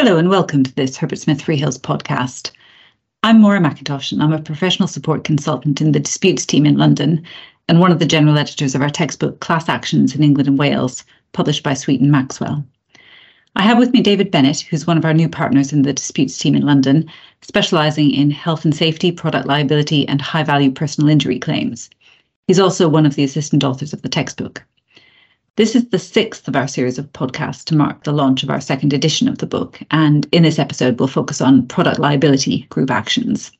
Hello and welcome to this Herbert Smith Freehills podcast. I'm Maura McIntosh and I'm a professional support consultant in the disputes team in London and one of the general editors of our textbook Class Actions in England and Wales, published by Sweet and Maxwell. I have with me David Bennett, who's one of our new partners in the disputes team in London, specialising in health and safety, product liability, and high value personal injury claims. He's also one of the assistant authors of the textbook. This is the sixth of our series of podcasts to mark the launch of our second edition of the book. And in this episode, we'll focus on product liability group actions.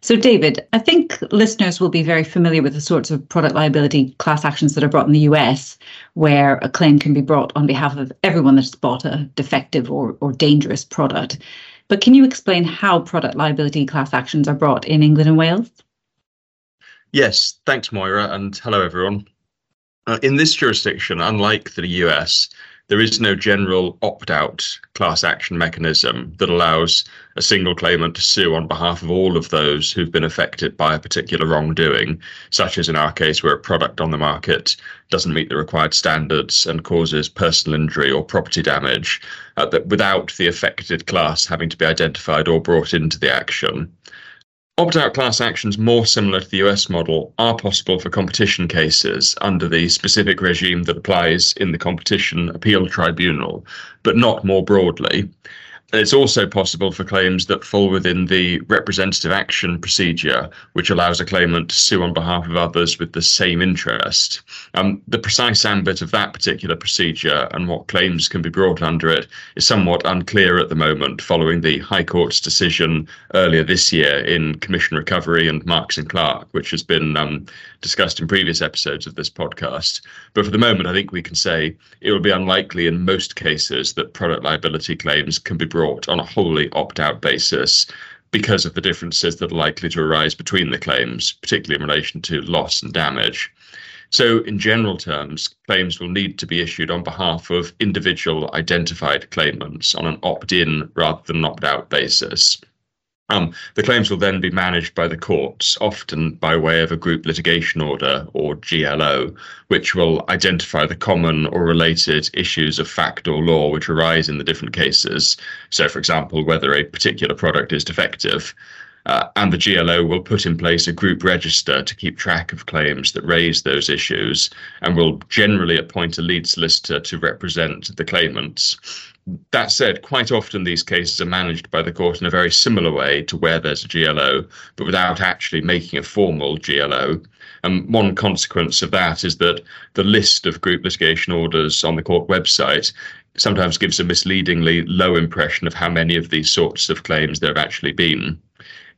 So, David, I think listeners will be very familiar with the sorts of product liability class actions that are brought in the US, where a claim can be brought on behalf of everyone that's bought a defective or, or dangerous product. But can you explain how product liability class actions are brought in England and Wales? Yes, thanks, Maura, and hello, everyone. Uh, in this jurisdiction, unlike the US, there is no general opt out class action mechanism that allows a single claimant to sue on behalf of all of those who've been affected by a particular wrongdoing, such as in our case, where a product on the market doesn't meet the required standards and causes personal injury or property damage, uh, that without the affected class having to be identified or brought into the action. Opt-out class actions more similar to the US model are possible for competition cases under the specific regime that applies in the Competition Appeal Tribunal, but not more broadly. It's also possible for claims that fall within the representative action procedure, which allows a claimant to sue on behalf of others with the same interest. Um, the precise ambit of that particular procedure and what claims can be brought under it is somewhat unclear at the moment, following the High Court's decision earlier this year in Commission Recovery and Marks and Clerk, which has been um, discussed in previous episodes of this podcast. But for the moment, I think we can say it will be unlikely in most cases that product liability claims can be brought on a wholly opt out basis because of the differences that are likely to arise between the claims, particularly in relation to loss and damage. So, in general terms, claims will need to be issued on behalf of individual identified claimants on an opt in rather than opt out basis. Um, the claims will then be managed by the courts, often by way of a group litigation order or GLO, which will identify the common or related issues of fact or law which arise in the different cases. So, for example, whether a particular product is defective. Uh, and the GLO will put in place a group register to keep track of claims that raise those issues and will generally appoint a lead solicitor to represent the claimants. That said, quite often these cases are managed by the court in a very similar way to where there's a GLO, but without actually making a formal GLO. And one consequence of that is that the list of group litigation orders on the court website sometimes gives a misleadingly low impression of how many of these sorts of claims there have actually been.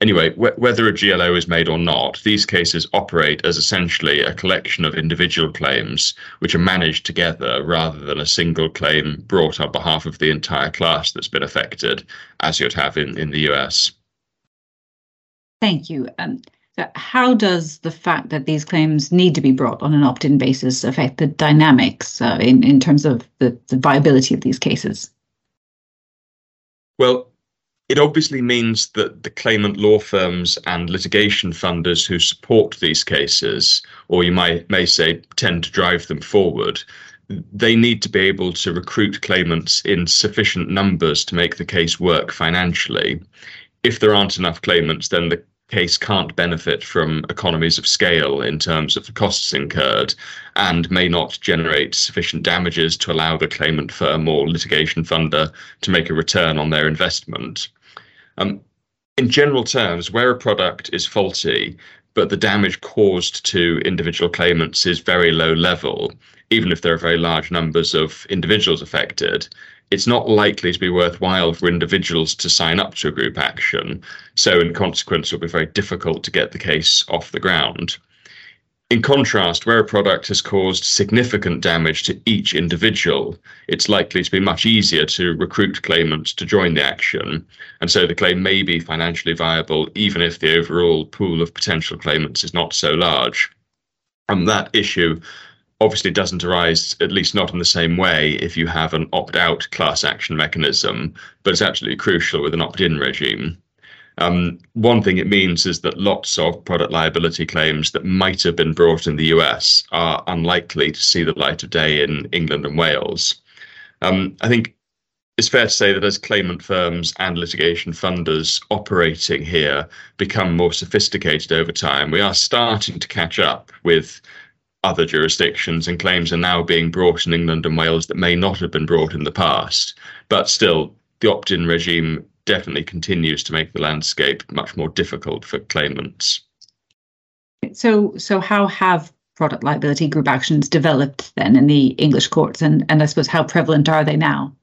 Anyway, wh- whether a GLO is made or not, these cases operate as essentially a collection of individual claims which are managed together rather than a single claim brought on behalf of the entire class that's been affected, as you'd have in, in the US. Thank you. Um, so how does the fact that these claims need to be brought on an opt in basis affect the dynamics uh, in, in terms of the, the viability of these cases? Well, it obviously means that the claimant law firms and litigation funders who support these cases, or you might may say tend to drive them forward, they need to be able to recruit claimants in sufficient numbers to make the case work financially. If there aren't enough claimants, then the case can't benefit from economies of scale in terms of the costs incurred and may not generate sufficient damages to allow the claimant firm or litigation funder to make a return on their investment. Um, in general terms, where a product is faulty, but the damage caused to individual claimants is very low level, even if there are very large numbers of individuals affected, it's not likely to be worthwhile for individuals to sign up to a group action. So, in consequence, it'll be very difficult to get the case off the ground. In contrast, where a product has caused significant damage to each individual, it's likely to be much easier to recruit claimants to join the action, and so the claim may be financially viable even if the overall pool of potential claimants is not so large. And that issue obviously doesn't arise, at least not in the same way, if you have an opt out class action mechanism, but it's absolutely crucial with an opt in regime. Um, one thing it means is that lots of product liability claims that might have been brought in the US are unlikely to see the light of day in England and Wales. Um, I think it's fair to say that as claimant firms and litigation funders operating here become more sophisticated over time, we are starting to catch up with other jurisdictions, and claims are now being brought in England and Wales that may not have been brought in the past. But still, the opt in regime definitely continues to make the landscape much more difficult for claimants. So, so how have product liability group actions developed then in the English courts, and, and I suppose how prevalent are they now?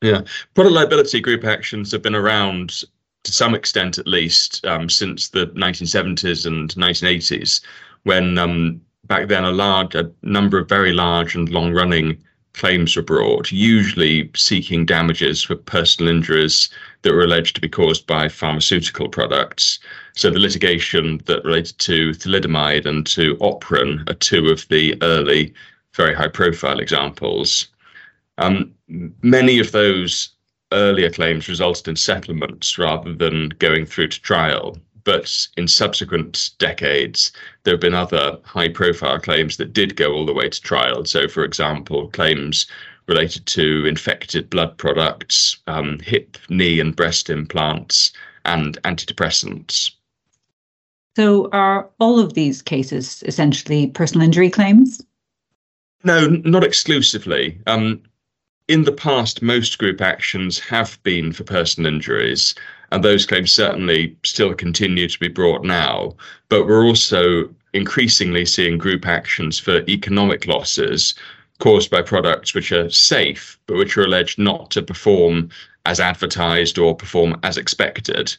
Yeah, product liability group actions have been around to some extent, at least, um, since the 1970s and 1980s, when um, back then a large a number of very large and long-running claims were brought, usually seeking damages for personal injuries that were alleged to be caused by pharmaceutical products. So the litigation that related to thalidomide and to Opren are two of the early, very high-profile examples. Um, many of those earlier claims resulted in settlements rather than going through to trial. But in subsequent decades, there have been other high profile claims that did go all the way to trial. So, for example, claims related to infected blood products, um, hip, knee, and breast implants, and antidepressants. So, are all of these cases essentially personal injury claims? No, not exclusively. Um, in the past, most group actions have been for personal injuries, and those claims certainly still continue to be brought now. But we're also increasingly seeing group actions for economic losses caused by products which are safe, but which are alleged not to perform as advertised or perform as expected.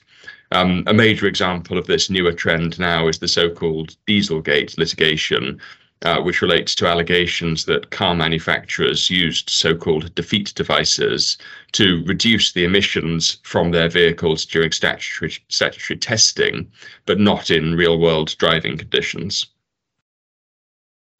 Um, a major example of this newer trend now is the so called Dieselgate litigation, uh, which relates to allegations that car manufacturers used so called defeat devices to reduce the emissions from their vehicles during statutory, statutory testing, but not in real world driving conditions.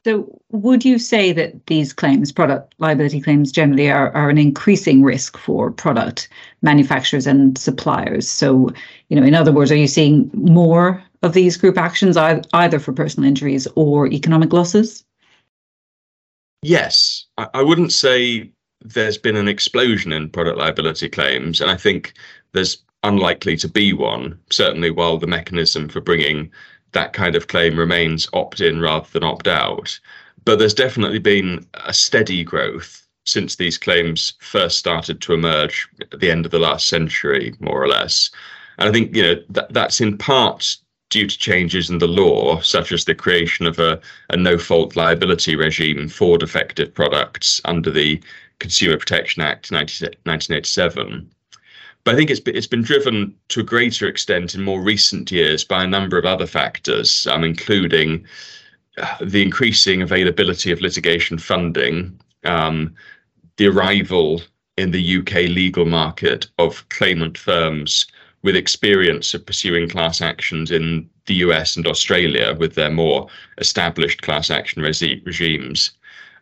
So, would you say that these claims, product liability claims, generally are, are an increasing risk for product manufacturers and suppliers? So, you know, in other words, are you seeing more of these group actions, either for personal injuries or economic losses? Yes, I wouldn't say there's been an explosion in product liability claims, and I think there's unlikely to be one, certainly while the mechanism for bringing that kind of claim remains opt in rather than opt out. But there's definitely been a steady growth since these claims first started to emerge at the end of the last century, more or less. And I think you know that that's in part due to changes in the law, such as the creation of a, a no fault liability regime for defective products under the Consumer Protection Act 1987. But I think it's been, it's been driven to a greater extent in more recent years by a number of other factors, um, including uh, the increasing availability of litigation funding, um, the arrival in the UK legal market of claimant firms with experience of pursuing class actions in the US and Australia with their more established class action regimes.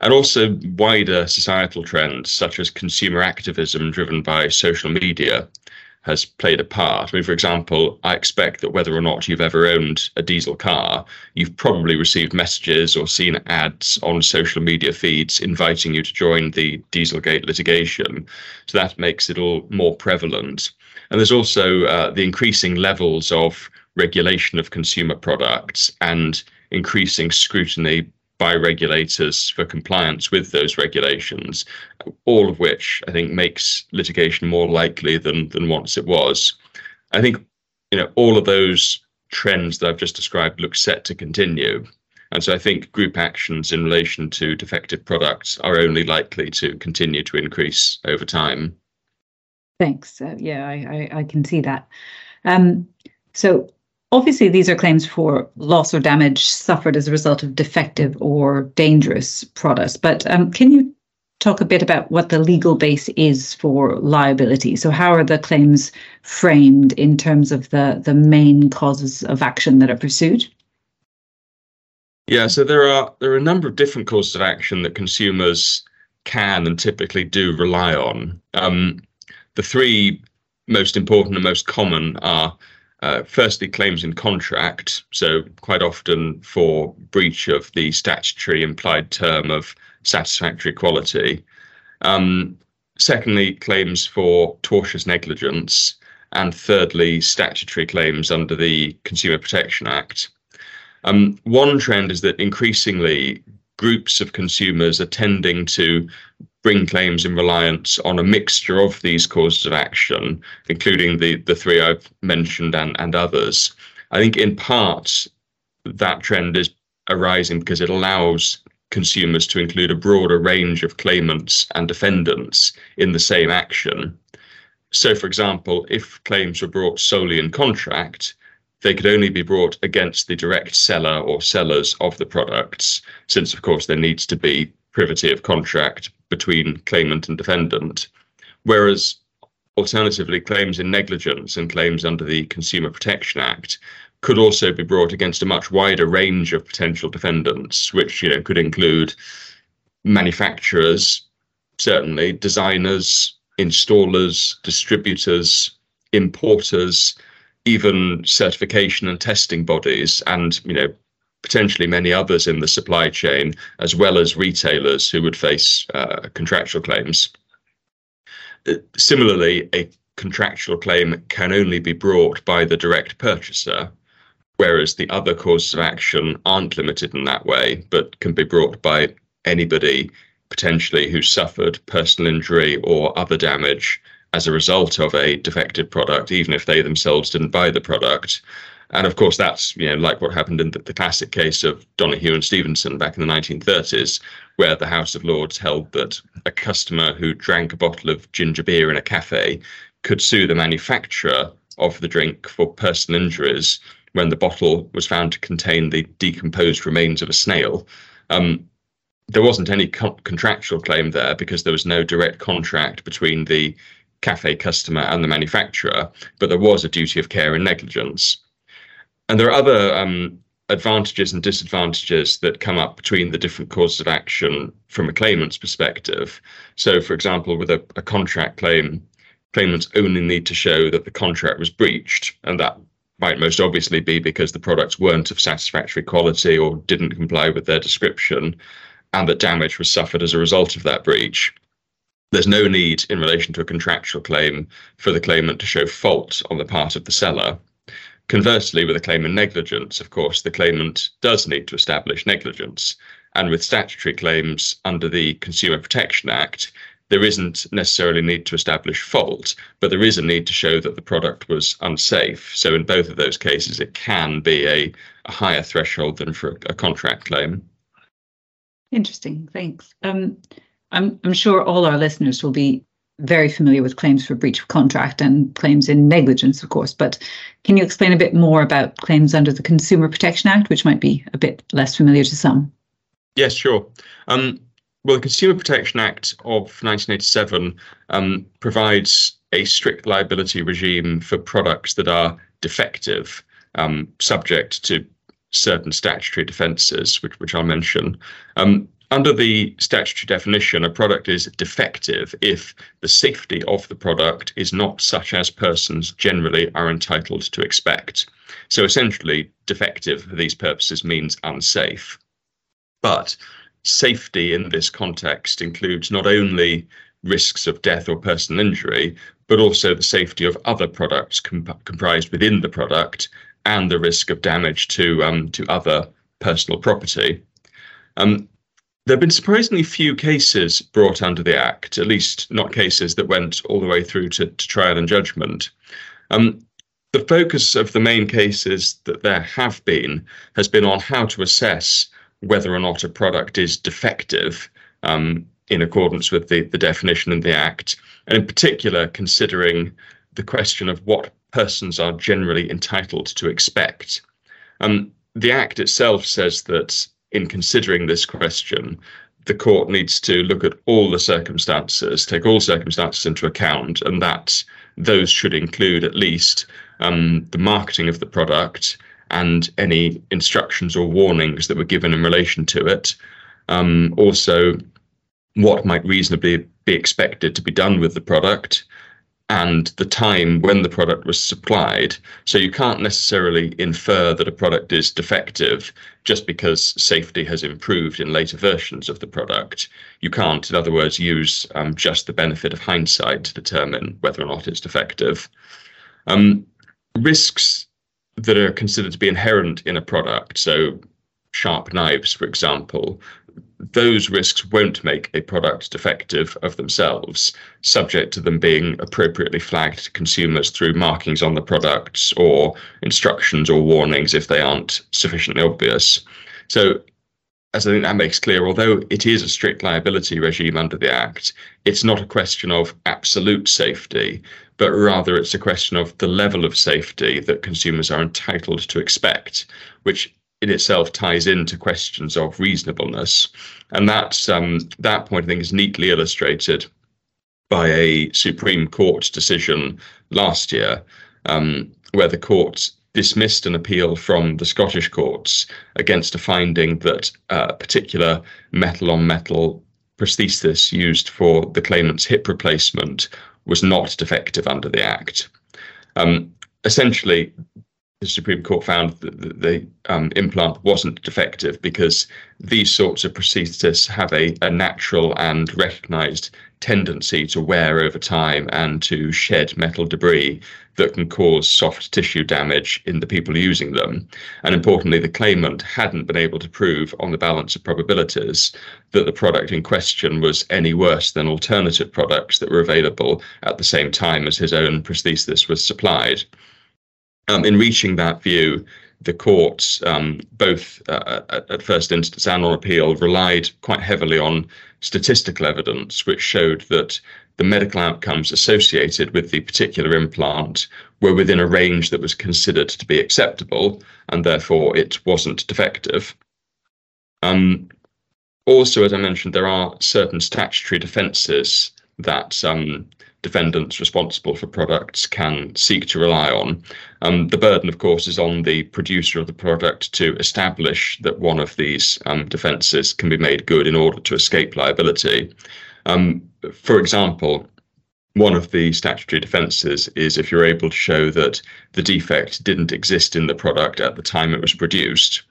And also wider societal trends such as consumer activism driven by social media has played a part. I mean, for example, I expect that whether or not you've ever owned a diesel car, you've probably received messages or seen ads on social media feeds inviting you to join the Dieselgate litigation. So that makes it all more prevalent. And there's also uh, the increasing levels of regulation of consumer products and increasing scrutiny by regulators for compliance with those regulations, all of which I think makes litigation more likely than than once it was. I think you know all of those trends that I've just described look set to continue. And so I think group actions in relation to defective products are only likely to continue to increase over time. Thanks. Uh, yeah, I, I, I, can see that. Um, so obviously, these are claims for loss or damage suffered as a result of defective or dangerous products. But um, can you talk a bit about what the legal base is for liability? So, how are the claims framed in terms of the the main causes of action that are pursued? Yeah, so there are there are a number of different causes of action that consumers can and typically do rely on. Um, the three most important and most common are uh, firstly, claims in contract. So, quite often for breach of the statutory implied term of satisfactory quality. Um, secondly, claims for tortious negligence, and thirdly, statutory claims under the Consumer Protection Act. Um, one trend is that increasingly groups of consumers are tending to bring claims in reliance on a mixture of these causes of action, including the, the three I've mentioned and, and others. I think in part that trend is arising because it allows consumers to include a broader range of claimants and defendants in the same action. So, for example, if claims were brought solely in contract, they could only be brought against the direct seller or sellers of the products, since, of course, there needs to be privity of contract between claimant and defendant. Whereas, alternatively, claims in negligence and claims under the Consumer Protection Act could also be brought against a much wider range of potential defendants, which you know could include manufacturers, certainly designers, installers, distributors, importers, even certification and testing bodies, and you know potentially many others in the supply chain, as well as retailers who would face uh, contractual claims. Uh, similarly, a contractual claim can only be brought by the direct purchaser, whereas the other causes of action aren't limited in that way, but can be brought by anybody potentially who suffered personal injury or other damage as a result of a defective product, even if they themselves didn't buy the product. And of course, that's you know like what happened in the, the, classic case of Donoghue and Stevenson back in the 1930s, where the House of Lords held that a customer who drank a bottle of ginger beer in a cafe could sue the manufacturer of the drink for personal injuries when the bottle was found to contain the decomposed remains of a snail. Um, there wasn't any co- contractual claim there because there was no direct contract between the cafe customer and the manufacturer, but there was a duty of care and negligence. And there are other um, advantages and disadvantages that come up between the different causes of action from a claimant's perspective. So, for example, with a, a contract claim, claimants only need to show that the contract was breached, and that might most obviously be because the products weren't of satisfactory quality or didn't comply with their description, and that damage was suffered as a result of that breach. There's no need in relation to a contractual claim for the claimant to show fault on the part of the seller. Conversely, with a claim in negligence, of course, the claimant does need to establish negligence. And with statutory claims under the Consumer Protection Act, there isn't necessarily need to establish fault, but there is a need to show that the product was unsafe. So in both of those cases, it can be a, a higher threshold than for a, a contract claim. Interesting, thanks. Um, I'm, I'm sure all our listeners will be very familiar with claims for breach of contract and claims in negligence, of course. But can you explain a bit more about claims under the Consumer Protection Act, which might be a bit less familiar to some? Yes, sure. Um, well, the Consumer Protection Act of 1987 um, provides a strict liability regime for products that are defective, um, subject to certain statutory defences, which, which I'll mention. Um, under the statutory definition, a product is defective if the safety of the product is not such as persons generally are entitled to expect. So essentially, defective for these purposes means unsafe. But safety in this context includes not only risks of death or personal injury, but also the safety of other products comp- comprised within the product and the risk of damage to um, to other personal property. Um, there have been surprisingly few cases brought under the Act, at least not cases that went all the way through to, to trial and judgment. Um, the focus of the main cases that there have been has been on how to assess whether or not a product is defective um, in accordance with the, the definition in the Act, and in particular, considering the question of what persons are generally entitled to expect. Um, the Act itself says that in considering this question, the court needs to look at all the circumstances, take all circumstances into account, and that those should include at least um, the marketing of the product, and any instructions or warnings that were given in relation to it. Um, also, what might reasonably be expected to be done with the product, and the time when the product was supplied. So you can't necessarily infer that a product is defective just because safety has improved in later versions of the product. You can't, in other words, use um, just the benefit of hindsight to determine whether or not it's defective. Um, risks that are considered to be inherent in a product, so sharp knives, for example, those risks won't make a product defective of themselves, subject to them being appropriately flagged to consumers through markings on the products or instructions or warnings if they aren't sufficiently obvious. So, as I think that makes clear, although it is a strict liability regime under the Act, it's not a question of absolute safety, but rather it's a question of the level of safety that consumers are entitled to expect, which in itself ties into questions of reasonableness. And that, um, that point, I think, is neatly illustrated by a Supreme Court decision last year, um, where the court dismissed an appeal from the Scottish courts against a finding that a uh, particular metal on metal prosthesis used for the claimant's hip replacement was not defective under the Act. Um, essentially, the Supreme Court found that the, the um, implant wasn't defective because these sorts of prostheses have a, a natural and recognized tendency to wear over time and to shed metal debris that can cause soft tissue damage in the people using them. And importantly, the claimant hadn't been able to prove on the balance of probabilities that the product in question was any worse than alternative products that were available at the same time as his own prosthesis was supplied. Um, in reaching that view, the courts, um, both uh, at, at, first instance and on appeal, relied quite heavily on statistical evidence, which showed that the medical outcomes associated with the particular implant were within a range that was considered to be acceptable, and therefore it wasn't defective. Um, also, as I mentioned, there are certain statutory defences that um, defendants responsible for products can seek to rely on. Um, the burden, of course, is on the producer of the product to establish that one of these um, defences can be made good in order to escape liability. Um, for example, one of the statutory defences is if you're able to show that the defect didn't exist in the product at the time it was produced.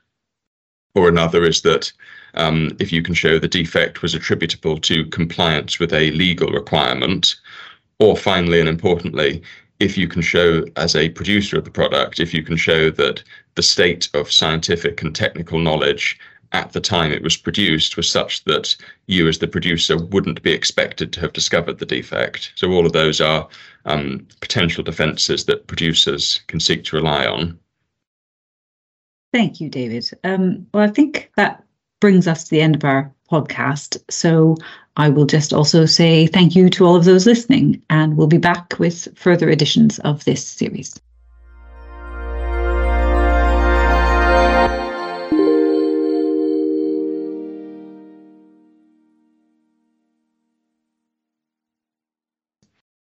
Or another is that um, if you can show the defect was attributable to compliance with a legal requirement, or finally and importantly, if you can show as a producer of the product, if you can show that the state of scientific and technical knowledge at the time it was produced was such that you as the producer wouldn't be expected to have discovered the defect. So all of those are um, potential defences that producers can seek to rely on. Thank you, David. Um, well, I think that brings us to the end of our podcast. So I will just also say thank you to all of those listening, and we'll be back with further editions of this series.